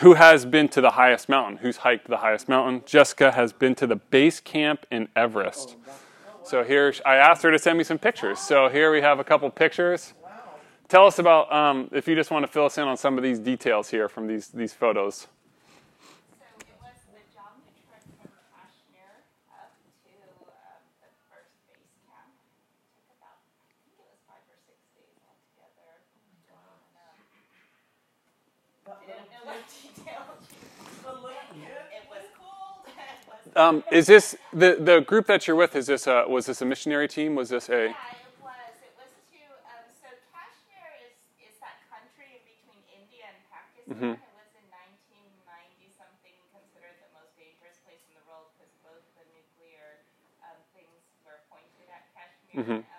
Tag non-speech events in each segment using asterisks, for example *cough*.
who has been to the highest mountain? Who's hiked the highest mountain? Jessica has been to the base camp in Everest. So here, I asked her to send me some pictures. So here we have a couple pictures. Tell us about, um, if you just want to fill us in on some of these details here from these, these photos. Um, is this the the group that you're with? Is this a, was this a missionary team? Was this a? Yeah, it was. It was to um, so Kashmir is is that country in between India and Pakistan. Mm-hmm. It was in 1990 something considered the most dangerous place in the world because both the nuclear um, things were pointed at Kashmir. Mm-hmm.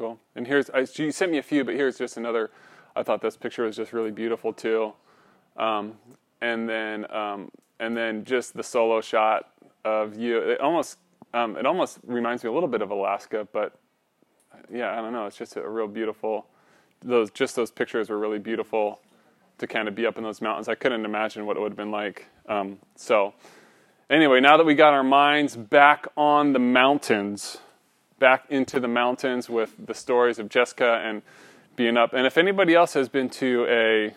Cool. And here's, I, you sent me a few, but here's just another. I thought this picture was just really beautiful too. Um, and then, um, and then just the solo shot of you. It almost, um, it almost reminds me a little bit of Alaska, but yeah, I don't know. It's just a real beautiful. Those just those pictures were really beautiful to kind of be up in those mountains. I couldn't imagine what it would have been like. Um, so, anyway, now that we got our minds back on the mountains back into the mountains with the stories of Jessica and being up. And if anybody else has been to a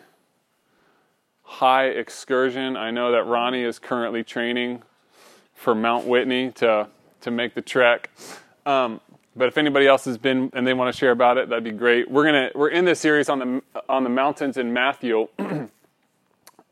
high excursion, I know that Ronnie is currently training for Mount Whitney to to make the trek. Um, but if anybody else has been and they want to share about it, that'd be great. We're gonna we're in this series on the on the mountains in Matthew, *clears throat*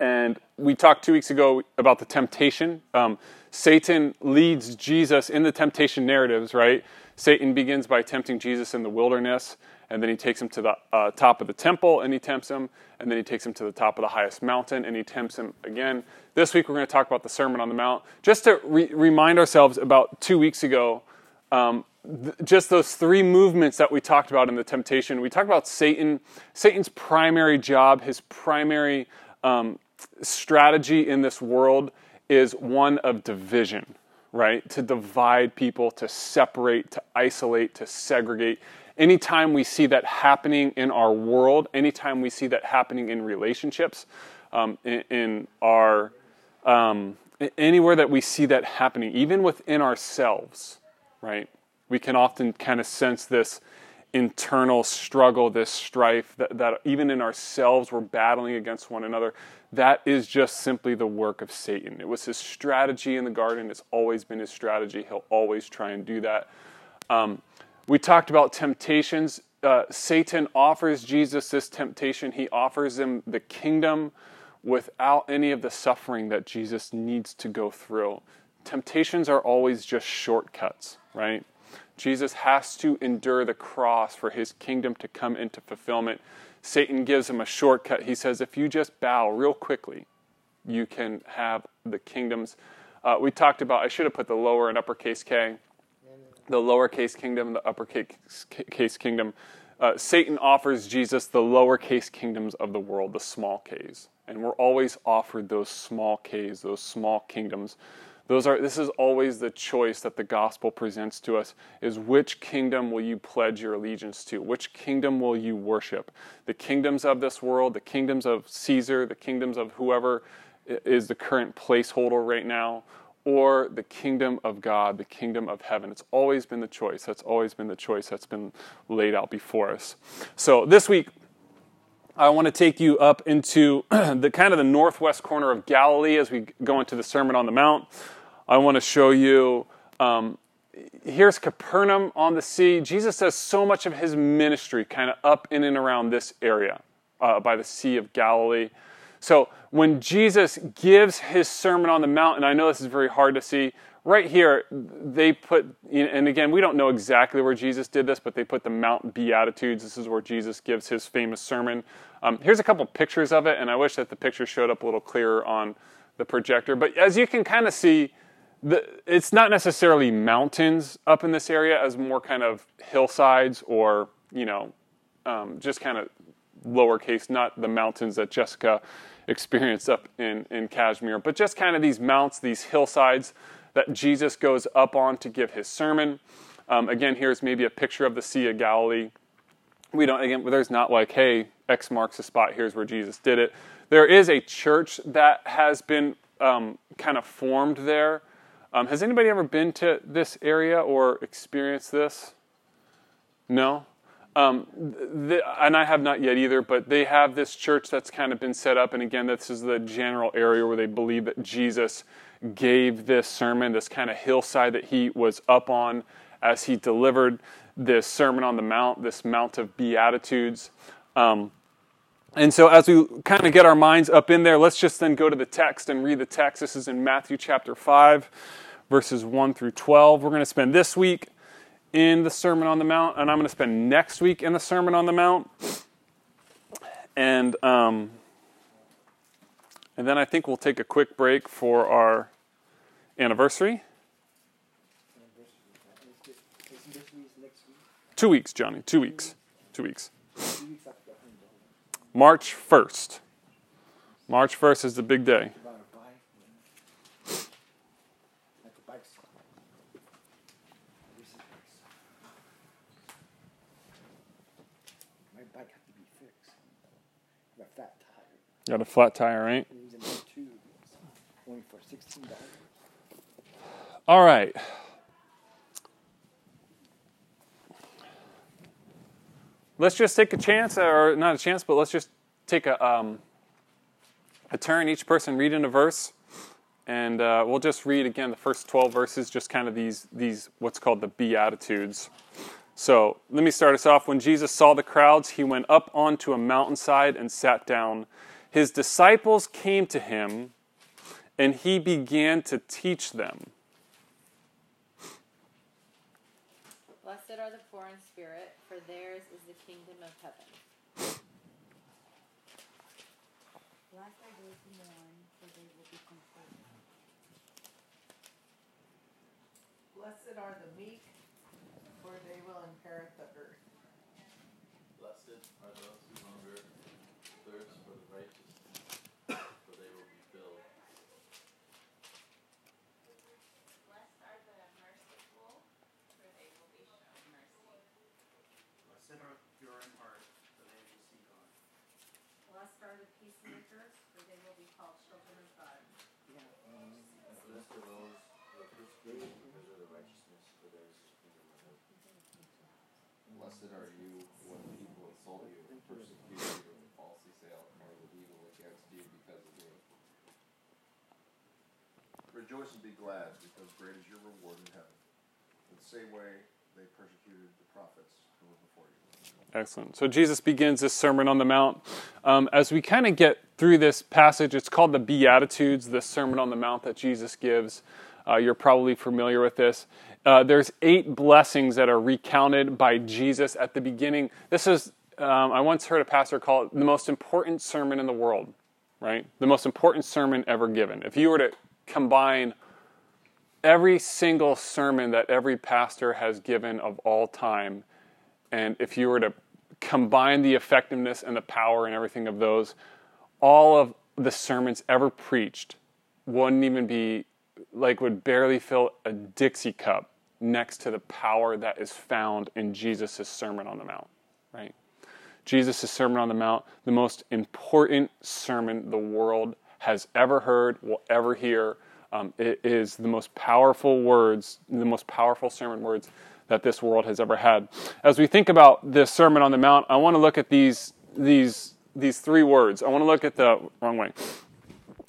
and we talked two weeks ago about the temptation. Um, Satan leads Jesus in the temptation narratives, right? Satan begins by tempting Jesus in the wilderness, and then he takes him to the uh, top of the temple and he tempts him, and then he takes him to the top of the highest mountain and he tempts him again. This week we're going to talk about the Sermon on the Mount. Just to re- remind ourselves, about two weeks ago, um, th- just those three movements that we talked about in the temptation. We talked about Satan, Satan's primary job, his primary um, strategy in this world is one of division right? To divide people, to separate, to isolate, to segregate. Anytime we see that happening in our world, anytime we see that happening in relationships, um, in, in, our um, anywhere that we see that happening, even within ourselves, right? We can often kind of sense this internal struggle, this strife that, that even in ourselves we're battling against one another. That is just simply the work of Satan. It was his strategy in the garden. It's always been his strategy. He'll always try and do that. Um, we talked about temptations. Uh, Satan offers Jesus this temptation. He offers him the kingdom without any of the suffering that Jesus needs to go through. Temptations are always just shortcuts, right? Jesus has to endure the cross for his kingdom to come into fulfillment. Satan gives him a shortcut. He says, if you just bow real quickly, you can have the kingdoms. Uh, we talked about, I should have put the lower and uppercase K, the lowercase kingdom, the uppercase kingdom. Uh, Satan offers Jesus the lowercase kingdoms of the world, the small k's. And we're always offered those small k's, those small kingdoms those are, this is always the choice that the gospel presents to us is which kingdom will you pledge your allegiance to? Which kingdom will you worship? The kingdoms of this world, the kingdoms of Caesar, the kingdoms of whoever is the current placeholder right now, or the kingdom of God, the kingdom of heaven. It's always been the choice. That's always been the choice that's been laid out before us. So this week, I want to take you up into *clears throat* the kind of the northwest corner of Galilee as we go into the Sermon on the Mount. I want to show you um, here's Capernaum on the sea. Jesus does so much of his ministry kind of up in and around this area uh, by the Sea of Galilee. So when Jesus gives his Sermon on the Mount, and I know this is very hard to see, right here, they put, and again, we don't know exactly where Jesus did this, but they put the Mount Beatitudes. This is where Jesus gives his famous sermon. Um, here's a couple pictures of it, and I wish that the picture showed up a little clearer on the projector. But as you can kind of see, the, it's not necessarily mountains up in this area, as more kind of hillsides or, you know, um, just kind of lowercase, not the mountains that Jessica experienced up in, in Kashmir, but just kind of these mounts, these hillsides that Jesus goes up on to give his sermon. Um, again, here's maybe a picture of the Sea of Galilee. We don't, again, there's not like, hey, X marks the spot, here's where Jesus did it. There is a church that has been um, kind of formed there. Um, has anybody ever been to this area or experienced this? No? Um, and I have not yet either, but they have this church that's kind of been set up. And again, this is the general area where they believe that Jesus gave this sermon, this kind of hillside that he was up on as he delivered this Sermon on the Mount, this Mount of Beatitudes. Um, and so, as we kind of get our minds up in there, let's just then go to the text and read the text. This is in Matthew chapter 5, verses 1 through 12. We're going to spend this week in the Sermon on the Mount, and I'm going to spend next week in the Sermon on the Mount. And um, and then I think we'll take a quick break for our anniversary. Two weeks, Johnny. Two weeks. Two weeks. March 1st. March 1st is the big day. Got a flat tire, right? All right. Let's just take a chance, or not a chance, but let's just take a, um, a turn. Each person read in a verse, and uh, we'll just read again the first 12 verses, just kind of these, these what's called the Beatitudes. So let me start us off. When Jesus saw the crowds, he went up onto a mountainside and sat down his disciples came to him and he began to teach them. Blessed are the poor in spirit, for theirs is the kingdom of heaven. Blessed are those who mourn, for they will be comforted. Blessed are the meek, for they will inherit the earth. Blessed are those who hunger thirst for the righteous, for they will be filled. Blessed are the merciful, for they will be shown mercy. Blessed are the pure heart, for they will see God. Blessed are the peacemakers, for they will be called children of God. Blessed um, are those who are persecuted because of the righteousness, for theirs is the kingdom of heaven. Blessed are you when people insult you and persecute you and falsely say all kinds of evil against you because of me. Rejoice and be glad, because great is your reward in heaven. In the same way they persecuted the prophets who were before you. Excellent. So Jesus begins this Sermon on the Mount. Um, as we kind of get through this passage, it's called the Beatitudes, the Sermon on the Mount that Jesus gives. Uh, you're probably familiar with this. Uh, there's eight blessings that are recounted by Jesus at the beginning. This is, um, I once heard a pastor call it the most important sermon in the world, right? The most important sermon ever given. If you were to combine every single sermon that every pastor has given of all time, and if you were to combine the effectiveness and the power and everything of those, all of the sermons ever preached wouldn't even be like would barely fill a Dixie cup next to the power that is found in Jesus' Sermon on the Mount, right? Jesus' Sermon on the Mount, the most important sermon the world has ever heard, will ever hear. Um, it is the most powerful words, the most powerful sermon words that this world has ever had. As we think about this Sermon on the Mount, I want to look at these these these three words. I want to look at the wrong way.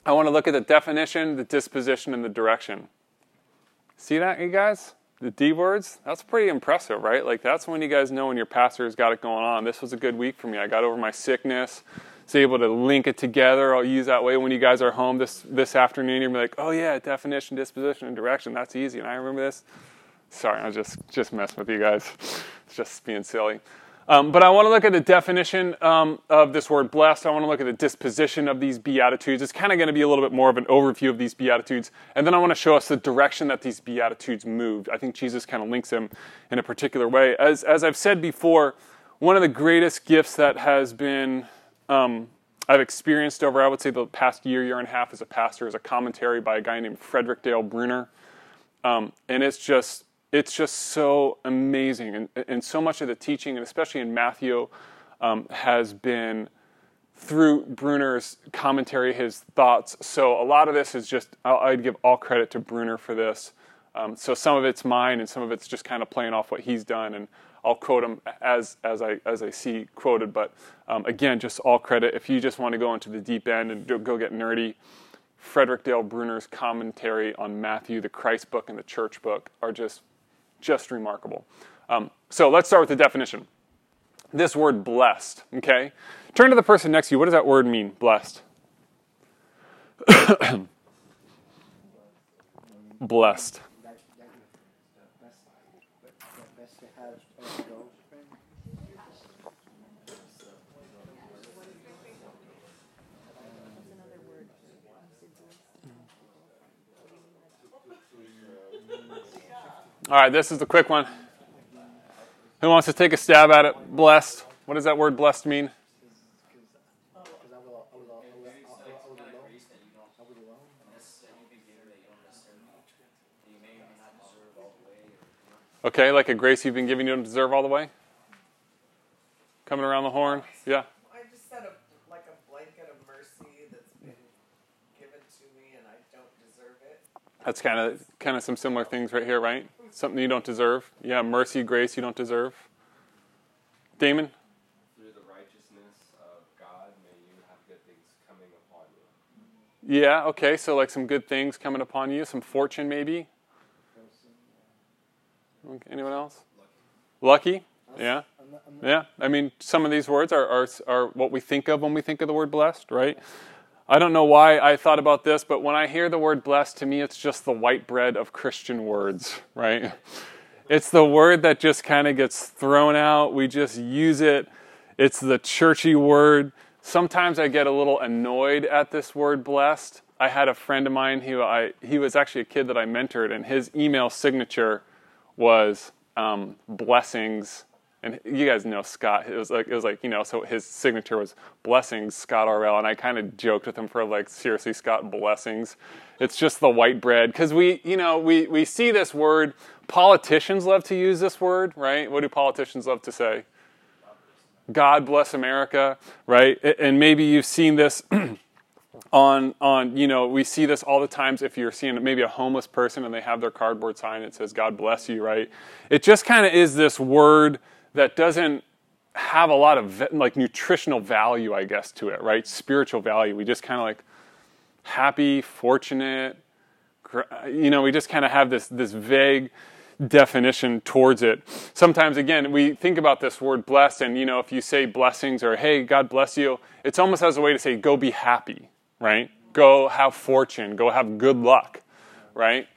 I want to look at the definition, the disposition, and the direction. See that, you guys? The D words? That's pretty impressive, right? Like, that's when you guys know when your pastor's got it going on. This was a good week for me. I got over my sickness. is able to link it together. I'll use that way when you guys are home this this afternoon. You're like, oh yeah, definition, disposition, and direction. That's easy, and I remember this. Sorry, I was just just messing with you guys. It's just being silly. Um, but I want to look at the definition um, of this word blessed. I want to look at the disposition of these Beatitudes. It's kind of going to be a little bit more of an overview of these Beatitudes. And then I want to show us the direction that these Beatitudes moved. I think Jesus kind of links them in a particular way. As, as I've said before, one of the greatest gifts that has been, um, I've experienced over, I would say, the past year, year and a half as a pastor is a commentary by a guy named Frederick Dale Bruner. Um, and it's just it's just so amazing. And, and so much of the teaching, and especially in Matthew, um, has been through Bruner's commentary, his thoughts. So a lot of this is just, I'd give all credit to Bruner for this. Um, so some of it's mine, and some of it's just kind of playing off what he's done. And I'll quote him as, as, I, as I see quoted. But um, again, just all credit. If you just want to go into the deep end and go get nerdy, Frederick Dale Bruner's commentary on Matthew, the Christ book, and the church book are just just remarkable. Um, so let's start with the definition. This word blessed, okay? Turn to the person next to you. What does that word mean, blessed? *coughs* blessed. All right, this is the quick one. Who wants to take a stab at it? Blessed. What does that word blessed mean? Okay, like a grace you've been given you don't deserve all the way? Coming around the horn? Yeah. I just said a, like a blanket of mercy that's been given to me and I don't deserve it. That's kind of kind of some similar things right here, right? Something you don't deserve. Yeah, mercy, grace you don't deserve. Damon? Through the righteousness of God, may you have good things coming upon you. Yeah, okay, so like some good things coming upon you, some fortune maybe. Okay, Anyone else? Lucky? Yeah. Yeah. I mean, some of these words are, are, are what we think of when we think of the word blessed, right? I don't know why I thought about this, but when I hear the word blessed, to me, it's just the white bread of Christian words, right? It's the word that just kind of gets thrown out. We just use it. It's the churchy word. Sometimes I get a little annoyed at this word blessed. I had a friend of mine who I he was actually a kid that I mentored, and his email signature was um, blessings. And you guys know Scott. It was like it was like you know. So his signature was blessings, Scott RL. And I kind of joked with him for like seriously, Scott blessings. It's just the white bread because we you know we we see this word. Politicians love to use this word, right? What do politicians love to say? God bless America, right? And maybe you've seen this *clears throat* on on you know we see this all the times if you're seeing maybe a homeless person and they have their cardboard sign that says God bless you, right? It just kind of is this word that doesn't have a lot of like nutritional value, I guess, to it, right? Spiritual value. We just kind of like happy, fortunate, you know, we just kind of have this this vague definition towards it. Sometimes, again, we think about this word blessed, and you know, if you say blessings or hey, God bless you, it's almost as a way to say go be happy, right? Go have fortune, go have good luck, right?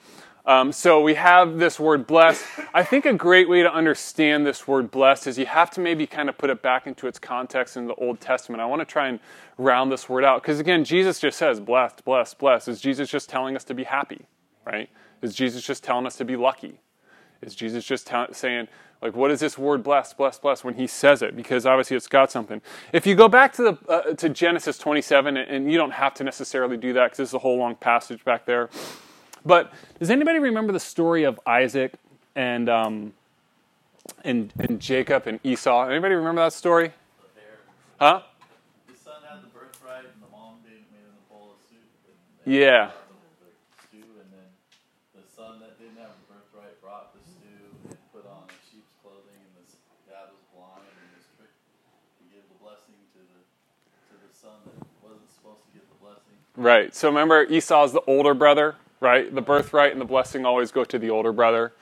Um, so we have this word blessed. I think a great way to understand this word blessed is you have to maybe kind of put it back into its context in the Old Testament. I want to try and round this word out because again, Jesus just says blessed, blessed, blessed. Is Jesus just telling us to be happy, right? Is Jesus just telling us to be lucky? Is Jesus just saying, like, what is this word blessed, blessed, blessed when he says it? Because obviously it's got something. If you go back to, the, uh, to Genesis 27, and you don't have to necessarily do that because there's a whole long passage back there. But does anybody remember the story of Isaac and, um, and, and Jacob and Esau? Anybody remember that story? Huh? The son had the birthright, and the mom made, made him a bowl of soup. Yeah. stew, and then the son that didn't have a birthright brought the stew and put on sheep's clothing, and the dad was blind and was tricked to give the blessing to the to the son that wasn't supposed to give the blessing. Right. So remember, Esau's the older brother, right? The birthright and the blessing always go to the older brother.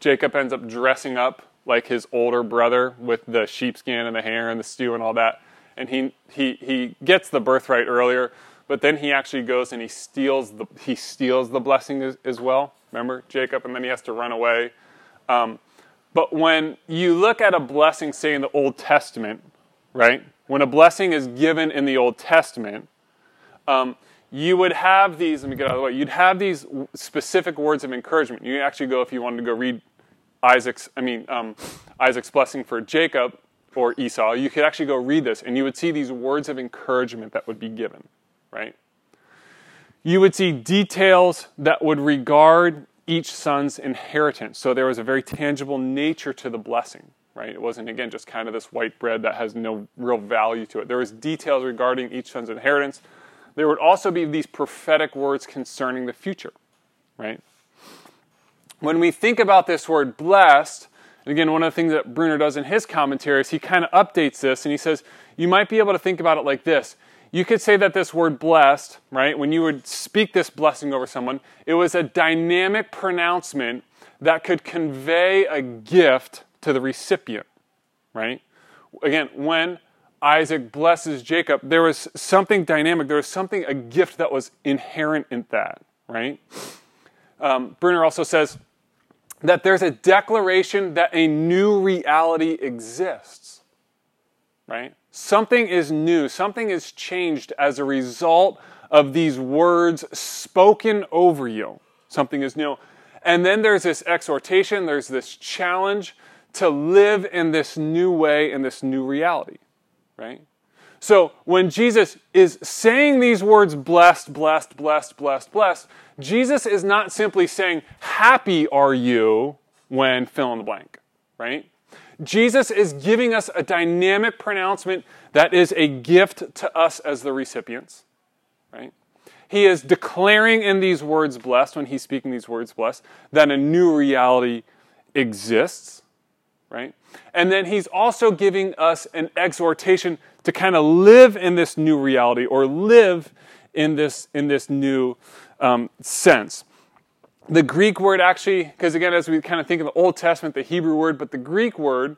Jacob ends up dressing up like his older brother with the sheepskin and the hair and the stew and all that. and he he he gets the birthright earlier, but then he actually goes and he steals the he steals the blessing as, as well. Remember Jacob, and then he has to run away. Um, but when you look at a blessing, say in the Old Testament, right? When a blessing is given in the Old Testament, um, you would have these. Let me get out of the way. You'd have these specific words of encouragement. You actually go if you wanted to go read Isaac's. I mean um, Isaac's blessing for Jacob or Esau. You could actually go read this, and you would see these words of encouragement that would be given, right? You would see details that would regard each son's inheritance. So there was a very tangible nature to the blessing, right? It wasn't, again, just kind of this white bread that has no real value to it. There was details regarding each son's inheritance. There would also be these prophetic words concerning the future, right? When we think about this word blessed, and again, one of the things that Bruner does in his commentary is he kind of updates this and he says, you might be able to think about it like this you could say that this word blessed, right, when you would speak this blessing over someone, it was a dynamic pronouncement that could convey a gift to the recipient, right? Again, when Isaac blesses Jacob, there was something dynamic, there was something, a gift that was inherent in that, right? Um, Bruner also says that there's a declaration that a new reality exists, right? Something is new, something is changed as a result of these words spoken over you. Something is new. And then there's this exhortation, there's this challenge to live in this new way, in this new reality, right? So when Jesus is saying these words, blessed, blessed, blessed, blessed, blessed, Jesus is not simply saying, happy are you when fill in the blank, right? Jesus is giving us a dynamic pronouncement that is a gift to us as the recipients, right? He is declaring in these words blessed, when he's speaking these words blessed, that a new reality exists, right? And then he's also giving us an exhortation to kind of live in this new reality or live in this, in this new um, sense the Greek word actually, because again, as we kind of think of the Old Testament, the Hebrew word, but the Greek word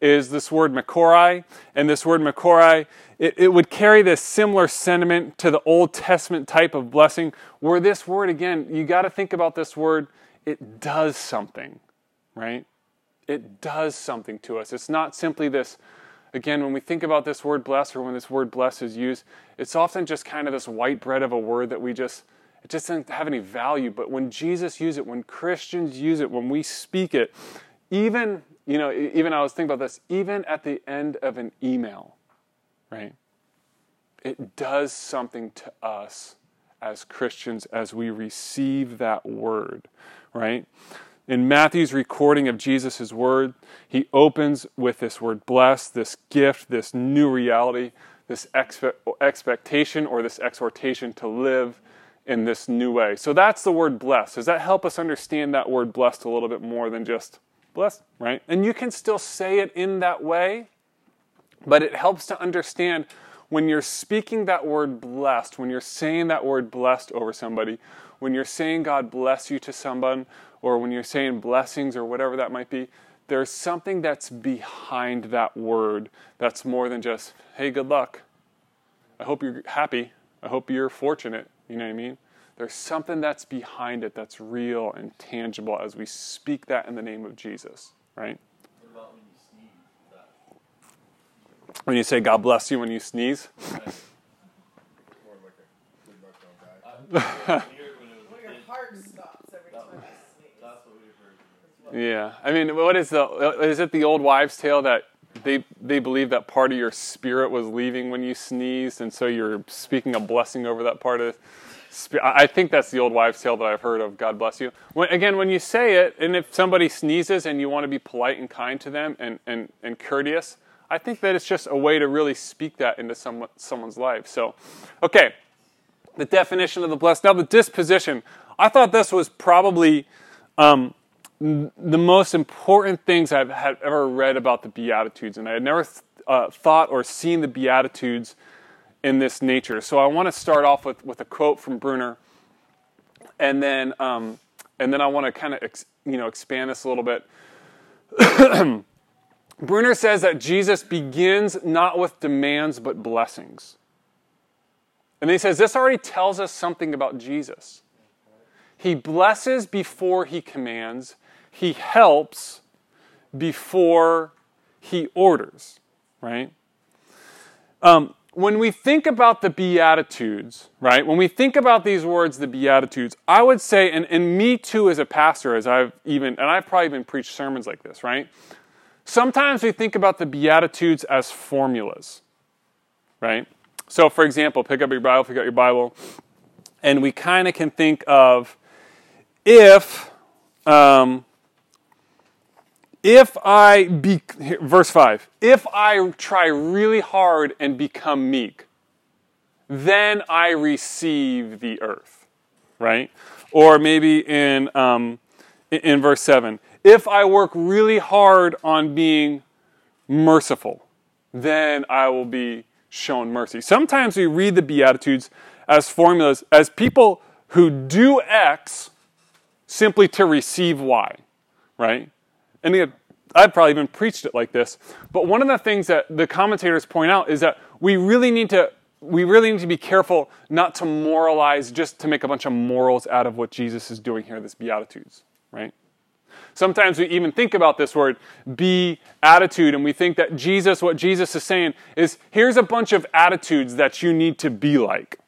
is this word makorai, and this word makorai, it, it would carry this similar sentiment to the Old Testament type of blessing, where this word, again, you got to think about this word, it does something, right? It does something to us. It's not simply this, again, when we think about this word bless or when this word bless is used, it's often just kind of this white bread of a word that we just, it just doesn't have any value. But when Jesus used it, when Christians use it, when we speak it, even, you know, even I was thinking about this, even at the end of an email, right? It does something to us as Christians as we receive that word, right? In Matthew's recording of Jesus' word, he opens with this word blessed, this gift, this new reality, this expe- expectation or this exhortation to live in this new way. So that's the word blessed. Does that help us understand that word blessed a little bit more than just blessed, right? And you can still say it in that way, but it helps to understand when you're speaking that word blessed, when you're saying that word blessed over somebody, when you're saying God bless you to someone, or when you're saying blessings or whatever that might be, there's something that's behind that word that's more than just, hey, good luck. I hope you're happy. I hope you're fortunate. You know what I mean? There's something that's behind it that's real and tangible as we speak that in the name of Jesus, right? What about when you sneeze? When you say God bless you when you sneeze, *laughs* *laughs* right. More like a good luck on guy. I, we heard when it was Well, a your kid, heart stops every time you sneeze. that's what we heard. Yeah. I mean, what is the? Is it the old wives' tale that they they believe that part of your spirit was leaving when you sneezed, and so you're speaking a blessing over that part of. I think that's the old wives' tale that I've heard of. God bless you. When, again, when you say it, and if somebody sneezes and you want to be polite and kind to them and, and, and courteous, I think that it's just a way to really speak that into someone, someone's life. So, okay, the definition of the blessed. Now, the disposition. I thought this was probably um, the most important things I've had ever read about the Beatitudes, and I had never uh, thought or seen the Beatitudes in this nature. So I want to start off with, with a quote from Bruner, and then um, and then I want to kind of ex- you know expand this a little bit. *clears throat* Bruner says that Jesus begins not with demands but blessings. And he says this already tells us something about Jesus. He blesses before he commands, he helps before he orders, right? Um, when we think about the Beatitudes, right, when we think about these words, the Beatitudes, I would say, and, and me too as a pastor, as I've even, and I've probably even preached sermons like this, right? Sometimes we think about the Beatitudes as formulas, right? So, for example, pick up your Bible, pick up your Bible, and we kind of can think of if, um, if I be, verse 5, if I try really hard and become meek, then I receive the earth, right? Or maybe in, um, in verse 7, if I work really hard on being merciful, then I will be shown mercy. Sometimes we read the Beatitudes as formulas, as people who do X simply to receive Y, right? And again, I've probably even preached it like this. But one of the things that the commentators point out is that we really need to we really need to be careful not to moralize just to make a bunch of morals out of what Jesus is doing here, this Beatitudes, right? Sometimes we even think about this word, be attitude, and we think that Jesus, what Jesus is saying is here's a bunch of attitudes that you need to be like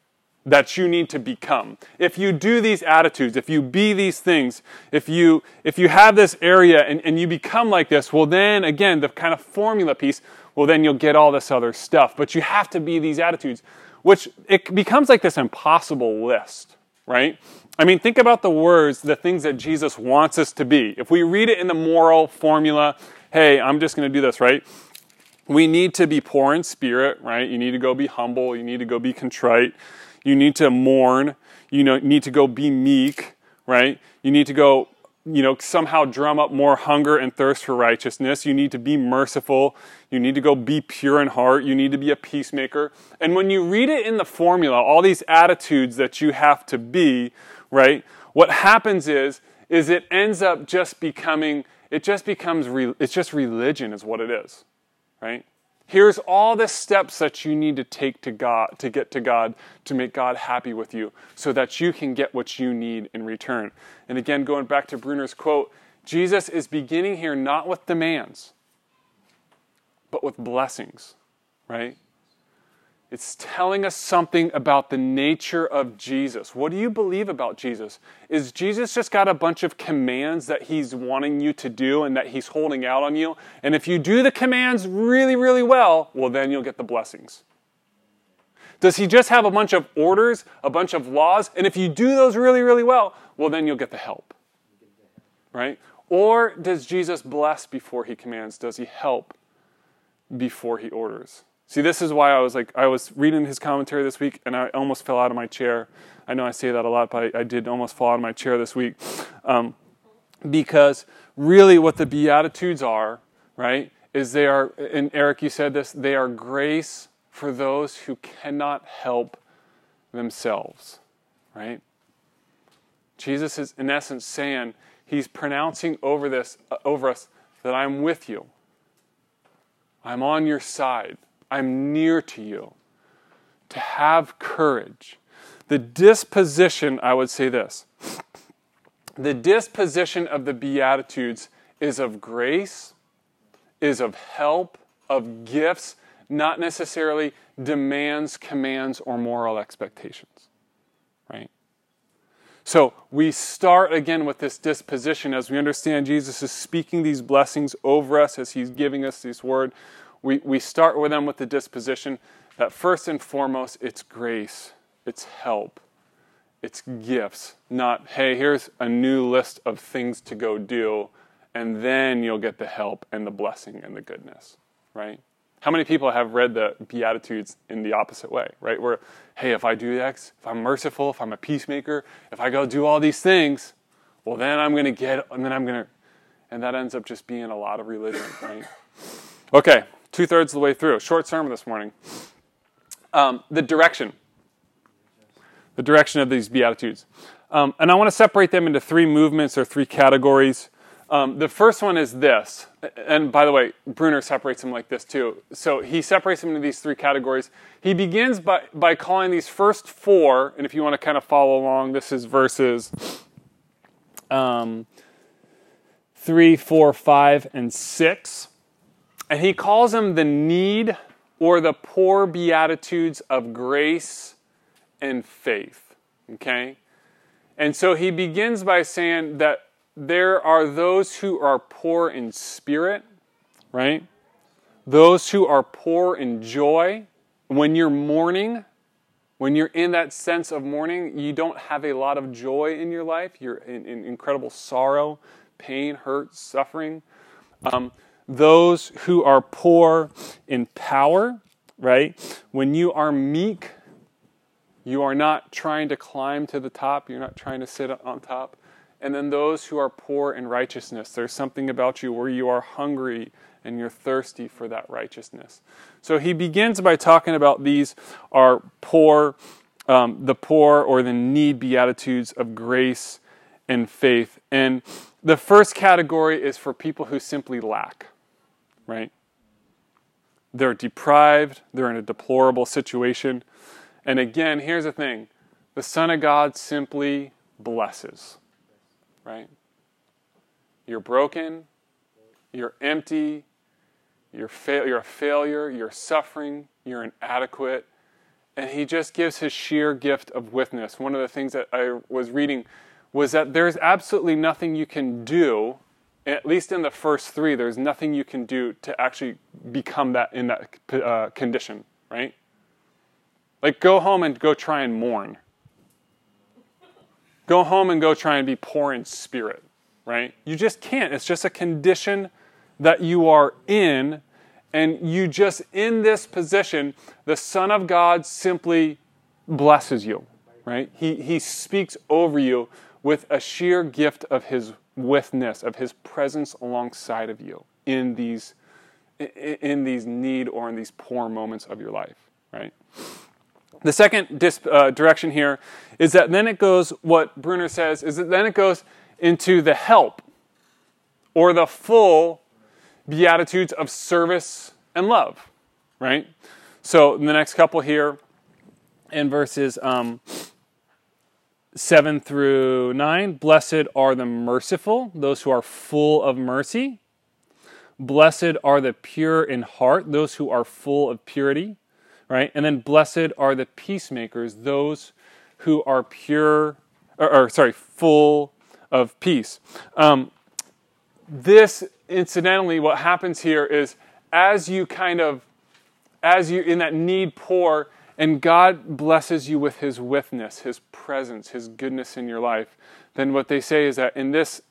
that you need to become. If you do these attitudes, if you be these things, if you if you have this area and, and you become like this, well then again the kind of formula piece, well then you'll get all this other stuff. But you have to be these attitudes, which it becomes like this impossible list, right? I mean, think about the words, the things that Jesus wants us to be. If we read it in the moral formula, hey, I'm just to do this, right? We need to be poor in spirit, right? You need to go be humble. You need to go be contrite. You need to mourn. You know, need to go be meek, right? You need to go, you know, somehow drum up more hunger and thirst for righteousness. You need to be merciful. You need to go be pure in heart. You need to be a peacemaker. And when you read it in the formula, all these attitudes that you have to be, right? What happens is, is it ends up just becoming, it just becomes, re, it's just religion is what it is, right? Here's all the steps that you need to take to God to get to God to make God happy with you so that you can get what you need in return. And again, going back to Bruner's quote, Jesus is beginning here not with demands, but with blessings, right? It's telling us something about the nature of Jesus. What do you believe about Jesus? Is Jesus just got a bunch of commands that he's wanting you to do and that he's holding out on you? And if you do the commands really, really well, well, then you'll get the blessings. Does he just have a bunch of orders, a bunch of laws? And if you do those really, really well, well, then you'll get the help. Right? Or does Jesus bless before he commands? Does he help before he orders? See, this is why I was like, I was reading his commentary this week and I almost fell out of my chair. I know I say that a lot, but I, I did almost fall out of my chair this week. Um, because really, what the Beatitudes are, right, is they are, and Eric, you said this, they are grace for those who cannot help themselves, right? Jesus is, in essence, saying, He's pronouncing over this, uh, over us, that I'm with you. I'm on your side. I'm near to you. To have courage. The disposition, I would say this the disposition of the Beatitudes is of grace, is of help, of gifts, not necessarily demands, commands, or moral expectations. Right? So we start again with this disposition as we understand Jesus is speaking these blessings over us as he's giving us this word we, we start with them with the disposition that first and foremost, it's grace, it's help, it's gifts, not, hey, here's a new list of things to go do, and then you'll get the help and the blessing and the goodness, right? How many people have read the Beatitudes in the opposite way, right? Where, hey, if I do X, if I'm merciful, if I'm a peacemaker, if I go do all these things, well, then I'm going to get, and then I'm going to, and that ends up just being a lot of religion, right? Okay, two thirds of the way through. Short sermon this morning. Um, the direction. The direction of these Beatitudes. Um, and I want to separate them into three movements or three categories. Um, the first one is this, and by the way, Bruner separates them like this too. So he separates them into these three categories. He begins by, by calling these first four, and if you want to kind of follow along, this is verses um, three, four, five, and six. And he calls them the need or the poor beatitudes of grace and faith. Okay? And so he begins by saying that there are those who are poor in spirit, right? Those who are poor in joy. When you're mourning, when you're in that sense of mourning, you don't have a lot of joy in your life. You're in, in incredible sorrow, pain, hurt, suffering. Um, those who are poor in power, right? When you are meek, you are not trying to climb to the top, you're not trying to sit on top. And then those who are poor in righteousness, there's something about you where you are hungry and you're thirsty for that righteousness. So he begins by talking about these are poor, um, the poor or the need beatitudes of grace and faith. And the first category is for people who simply lack, right? They're deprived, they're in a deplorable situation. And again, here's the thing the Son of God simply blesses, right? You're broken, you're empty, you're, fa- you're a failure, you're suffering, you're inadequate. And he just gives his sheer gift of withness. One of the things that I was reading was that there's absolutely nothing you can do, at least in the first three, there's nothing you can do to actually become that in that uh, condition, right? Like go home and go try and mourn. Go home and go try and be poor in spirit, right? You just can't. It's just a condition that you are in, and you just in this position, the Son of God simply blesses you, right? He, he speaks over you with a sheer gift of his withness, of his presence alongside of you in these, in these need or in these poor moments of your life, right? The second disp, uh, direction here is that then it goes, what Bruner says, is that then it goes into the help or the full beatitudes of service and love, right? So in the next couple here, in verses um, 7 through 9, blessed are the merciful, those who are full of mercy. Blessed are the pure in heart, those who are full of purity, right? And then blessed are the peacemakers, those who are pure, or, or sorry, full of peace. Um, this incidentally, what happens here is as you kind of, as you in that need pour, and God blesses you with His withness, His presence, His goodness in your life, then what they say is that in this,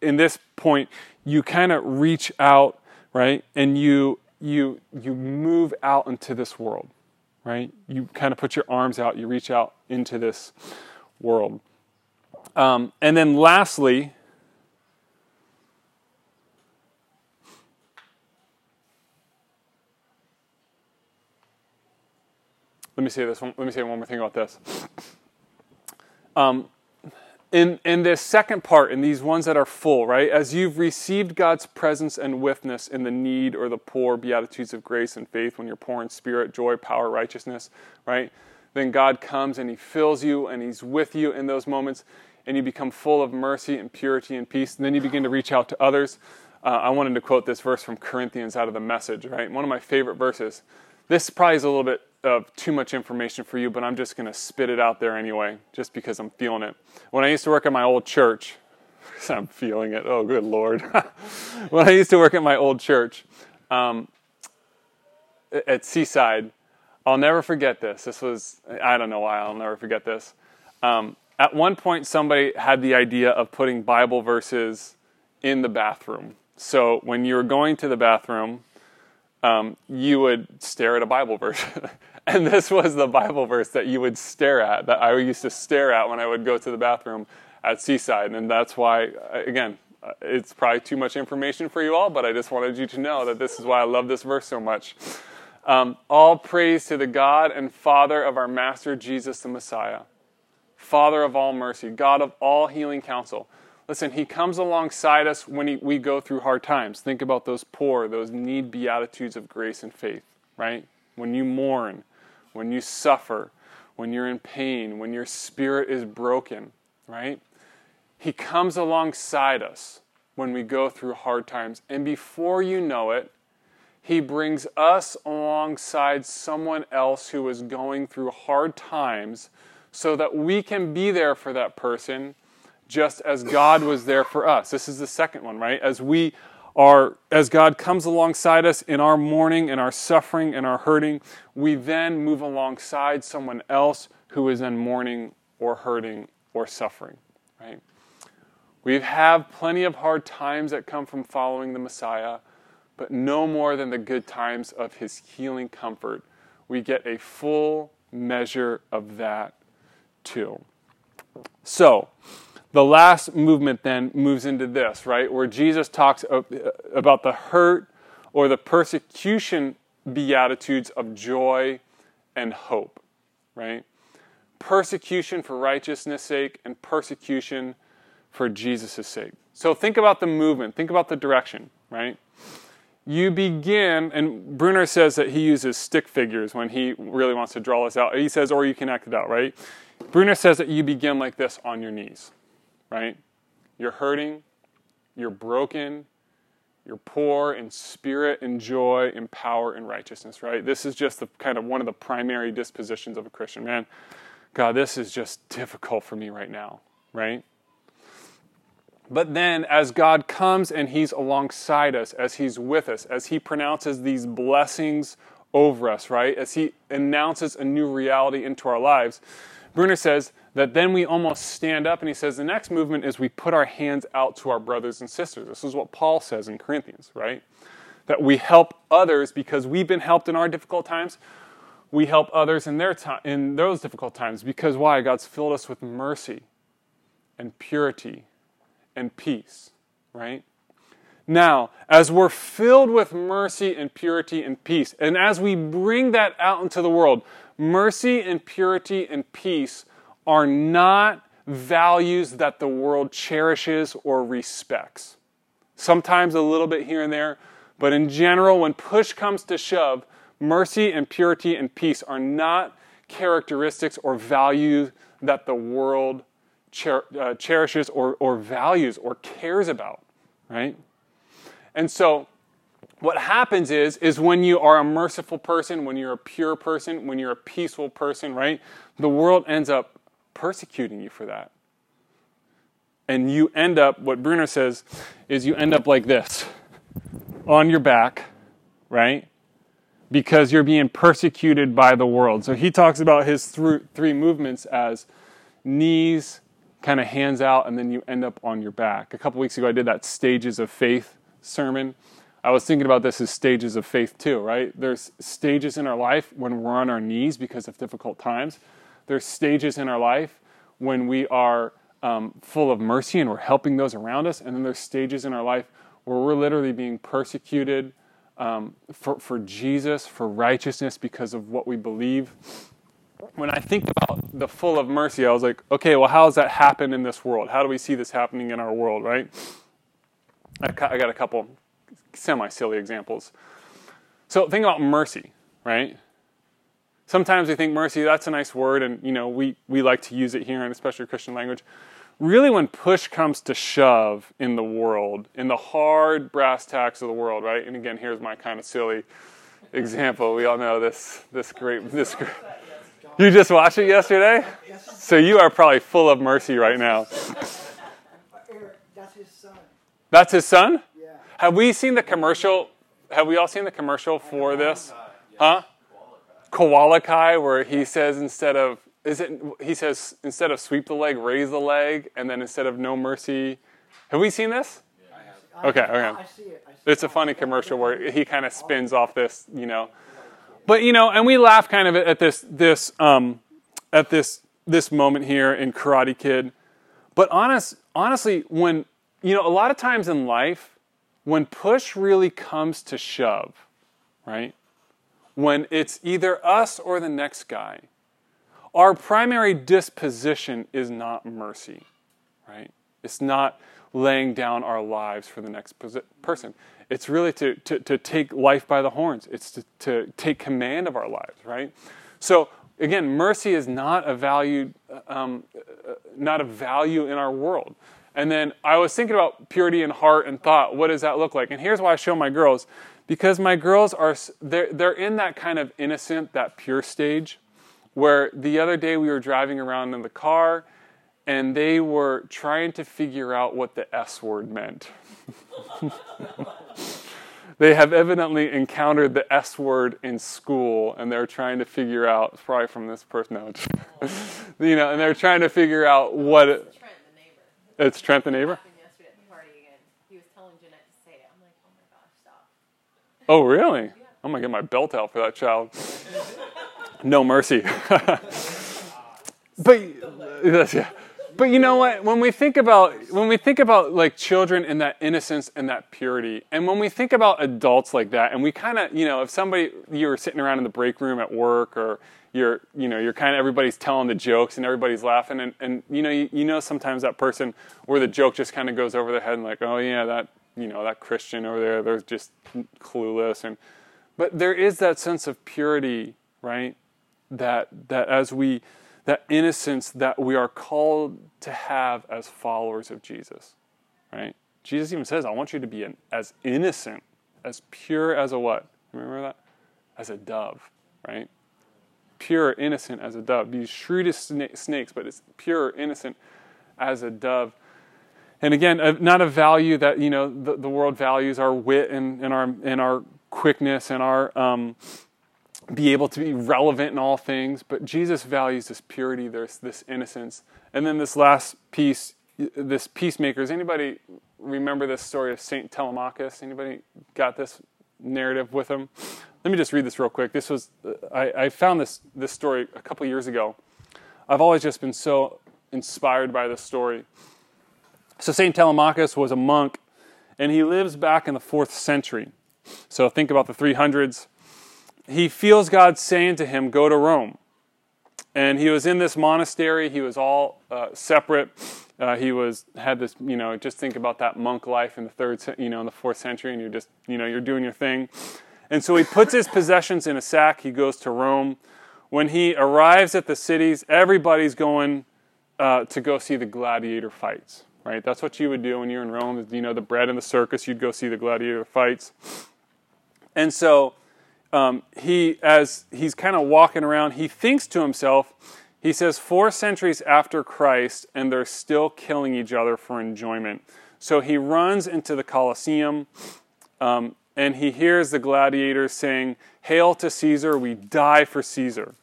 in this point, you kind of reach out, right, and you you you move out into this world, right? You kind of put your arms out, you reach out into this world, um, and then lastly, let me say this. Let me say one more thing about this. Um, in in this second part, in these ones that are full, right? As you've received God's presence and withness in the need or the poor, beatitudes of grace and faith, when you're poor in spirit, joy, power, righteousness, right? Then God comes and He fills you and He's with you in those moments, and you become full of mercy and purity and peace. And then you begin to reach out to others. Uh, I wanted to quote this verse from Corinthians out of the message, right? One of my favorite verses. This probably is a little bit of too much information for you, but I'm just going to spit it out there anyway, just because I'm feeling it. When I used to work at my old church, *laughs* I'm feeling it. Oh, good Lord. *laughs* when I used to work at my old church um, at Seaside, I'll never forget this. This was, I don't know why I'll never forget this. Um, at one point, somebody had the idea of putting Bible verses in the bathroom. So when you were going to the bathroom, um, you would stare at a Bible verse. *laughs* *laughs* and this was the Bible verse that you would stare at, that I used to stare at when I would go to the bathroom at Seaside. And that's why, uh, again, uh, it's probably too much information for you all, but I just wanted you to know that this is why I love this verse so much. Um, all praise to the God and Father of our Master Jesus the Messiah, Father of all mercy, God of all healing counsel. Listen, He comes alongside us when he, we go through hard times. Think about those poor, those need beatitudes of grace and faith, right? When you mourn, when you suffer, when you're in pain, when your spirit is broken, right? He comes alongside us when we go through hard times. And before you know it, He brings us alongside someone else who is going through hard times so that we can be there for that person just as God was there for us. This is the second one, right? As we are, as God comes alongside us in our mourning, in our suffering, in our hurting, we then move alongside someone else who is in mourning or hurting or suffering, right? We have plenty of hard times that come from following the Messiah, but no more than the good times of his healing comfort. We get a full measure of that too. So, the last movement then moves into this, right? Where Jesus talks about the hurt or the persecution beatitudes of joy and hope, right? Persecution for righteousness' sake and persecution for Jesus' sake. So think about the movement, think about the direction, right? You begin, and Bruner says that he uses stick figures when he really wants to draw this out. He says, or you can act it out, right? Bruner says that you begin like this on your knees, right? You're hurting, you're broken, you're poor in spirit and joy and power and righteousness, right? This is just the kind of one of the primary dispositions of a Christian man. God, this is just difficult for me right now, right? But then, as God comes and He's alongside us, as He's with us, as He pronounces these blessings over us, right? As He announces a new reality into our lives, Bruner says that then we almost stand up and he says the next movement is we put our hands out to our brothers and sisters. This is what Paul says in Corinthians, right? That we help others because we've been helped in our difficult times. We help others in their time in those difficult times because why? God's filled us with mercy and purity and peace, right? Now, as we're filled with mercy and purity and peace, and as we bring that out into the world, mercy and purity and peace are not values that the world cherishes or respects. Sometimes a little bit here and there, but in general, when push comes to shove, mercy and purity and peace are not characteristics or values that the world cher- uh, cherishes or, or values or cares about, right? And so what happens is is when you are a merciful person, when you're a pure person, when you're a peaceful person, right? The world ends up persecuting you for that. And you end up what Bruner says is you end up like this on your back, right? Because you're being persecuted by the world. So he talks about his th- three movements as knees, kind of hands out, and then you end up on your back. A couple weeks ago, I did that stages of faith sermon. I was thinking about this as stages of faith too, right? There's stages in our life when we're on our knees because of difficult times. There's stages in our life when we are um, full of mercy and we're helping those around us. And then there's stages in our life where we're literally being persecuted um, for, for Jesus, for righteousness because of what we believe. When I think about the full of mercy, I was like, okay, well, how does that happen in this world? How do we see this happening in our world, right? I got a couple semi silly examples. So think about mercy, right? Sometimes we think mercy, that's a nice word, and you know, we, we like to use it here, in especially Christian language. Really, when push comes to shove in the world, in the hard brass tacks of the world, right? And again, here's my kind of silly example. We all know this this great this great. You just watched it yesterday? So you are probably full of mercy right now. That's his son. That's his son. Have we seen the commercial? Have we all seen the commercial for this? Huh? Cobra Kai, where he says instead of is it he says instead of sweep the leg, raise the leg, and then instead of no mercy. Have we seen this? I- Okay, okay. I see it. I see It's a funny commercial where he kind of spins off this, you know. But you know, and we laugh kind of at this this um, at this this moment here in Karate Kid. But honest, honestly, when you know, a lot of times in life, when push really comes to shove, right? When it's either us or the next guy, our primary disposition is not mercy, right? It's not laying down our lives for the next person. It's really to, to, to take life by the horns. It's to, to take command of our lives, right? So again, mercy is not a value, um, uh, not a value in our world. And then I was thinking about purity in heart and thought, what does that look like? And here's why I show my girls, because my girls are they're they're in that kind of innocent, that pure stage, where the other day we were driving around in the car, and they were trying to figure out what the S word meant. *laughs* they have evidently encountered the S word in school, and they're trying to figure out. Probably from this person, no, *laughs* you know, and they're trying to figure out what. It. It's Trent the neighbor. yesterday at the party again. He was telling Jeanette to say it. I'm like, oh my gosh, stop. Oh, really? I'm gonna get my belt out for that child. No mercy. *laughs* but *laughs* yeah. But you know what? When we think about when we think about like children and that innocence and that purity, and when we think about adults like that, and we kind of you know if somebody you were sitting around in the break room at work or you're you know you're kind of everybody's telling the jokes and everybody's laughing and, and you know you, you know sometimes that person where the joke just kind of goes over their head and like oh yeah that you know that Christian over there they're just clueless. And but there is that sense of purity right? That that as we that innocence that we are called to have as followers of Jesus right? Jesus even says I want you to be an, as innocent as pure as a what? Remember that? As a dove right pure innocent as a dove these shrewdest sna- snakes but it's pure innocent as a dove and again uh, not a value that you know the, the world values our wit and, and our and our quickness and our um, be able to be relevant in all things. But Jesus values this purity, this this innocence, and then this last piece, this peacemaker. peacemakers. Anybody remember this story of Saint Telemachus? Anybody got this narrative with him? Let me just read this real quick. This was uh, I, I found this this story a couple years ago. I've always just been so inspired by this story. So Saint Telemachus was a monk, and he lives back in the fourth century. So think about the 300s. He feels God saying to him, Go to Rome. And he was in this monastery. He was all uh, separate. Uh, he was had this, you know, just think about that monk life in the third, you know, in the fourth century, and you're just, you know, you're doing your thing. And so he puts his possessions in a sack. He goes to Rome. When he arrives at the cities, everybody's going uh, to go see the gladiator fights. Right? That's what you would do when you're in Rome. You know, the bread and the circus. You'd go see the gladiator fights. And so um, he, as he's kind of walking around, he thinks to himself, he says, four centuries after Christ, and they're still killing each other for enjoyment. So he runs into the Colosseum, um, and he hears the gladiators saying, Hail to Caesar, we die for Caesar.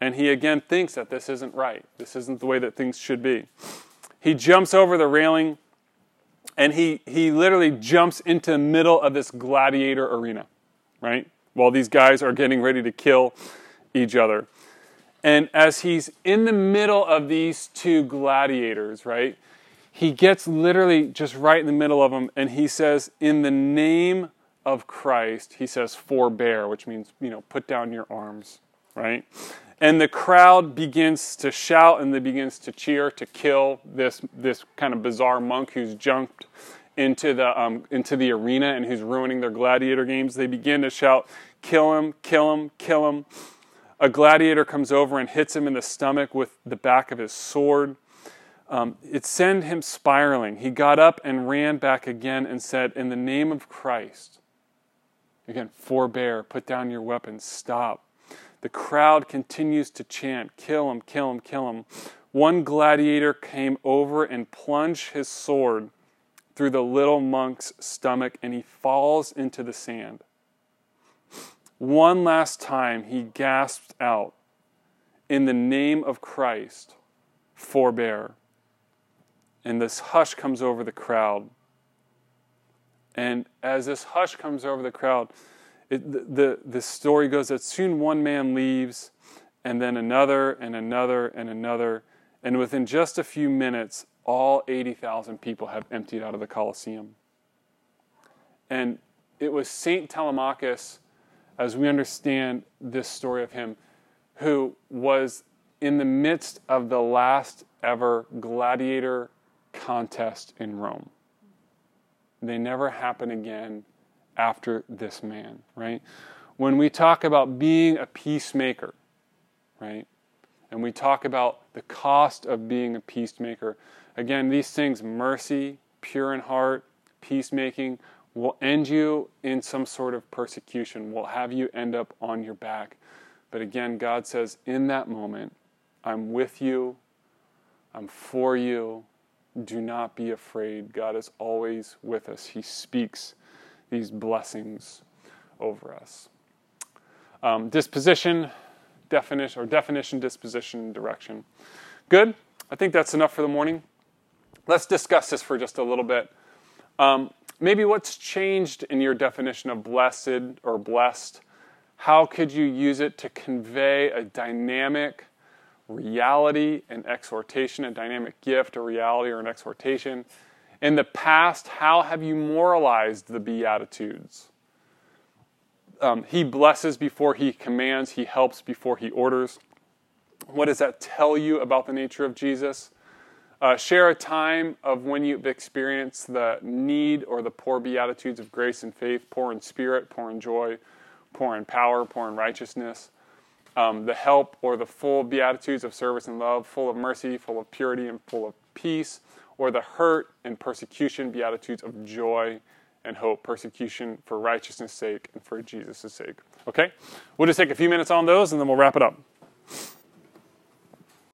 And he again thinks that this isn't right. This isn't the way that things should be. He jumps over the railing, and he, he literally jumps into the middle of this gladiator arena, right? While these guys are getting ready to kill each other. And as he's in the middle of these two gladiators, right, he gets literally just right in the middle of them, and he says, In the name of Christ, he says, forbear, which means, you know, put down your arms, right? And the crowd begins to shout and they begins to cheer to kill this, this kind of bizarre monk who's jumped into the, um, into the arena and who's ruining their gladiator games. They begin to shout, Kill him, kill him, kill him. A gladiator comes over and hits him in the stomach with the back of his sword. Um, it sent him spiraling. He got up and ran back again and said, In the name of Christ, again, forbear, put down your weapons, stop. The crowd continues to chant, Kill him, kill him, kill him. One gladiator came over and plunged his sword through the little monk's stomach, and he falls into the sand. One last time, he gasped out, In the name of Christ, forbear. And this hush comes over the crowd. And as this hush comes over the crowd, it, the, the, the story goes that soon one man leaves, and then another, and another, and another. And within just a few minutes, all 80,000 people have emptied out of the Colosseum. And it was St. Telemachus, as we understand this story of him, who was in the midst of the last ever gladiator contest in Rome. They never happen again after this man, right? When we talk about being a peacemaker, right? And we talk about the cost of being a peacemaker. Again, these things mercy, pure in heart, peacemaking will end you in some sort of persecution, will have you end up on your back. But again, God says, in that moment, I'm with you, I'm for you. Do not be afraid. God is always with us. He speaks these blessings over us. Um, disposition, definition, or definition, disposition, direction. Good. I think that's enough for the morning. Let's discuss this for just a little bit. Um, maybe what's changed in your definition of blessed or blessed? How could you use it to convey a dynamic reality and exhortation, a dynamic gift, a reality or an exhortation? In the past, how have you moralized the Beatitudes? Um, he blesses before he commands, he helps before he orders. What does that tell you about the nature of Jesus? Uh, share a time of when you've experienced the need or the poor beatitudes of grace and faith, poor in spirit, poor in joy, poor in power, poor in righteousness. Um, the help or the full beatitudes of service and love, full of mercy, full of purity, and full of peace, or the hurt and persecution beatitudes of joy and hope, persecution for righteousness' sake and for Jesus' sake. Okay? We'll just take a few minutes on those and then we'll wrap it up.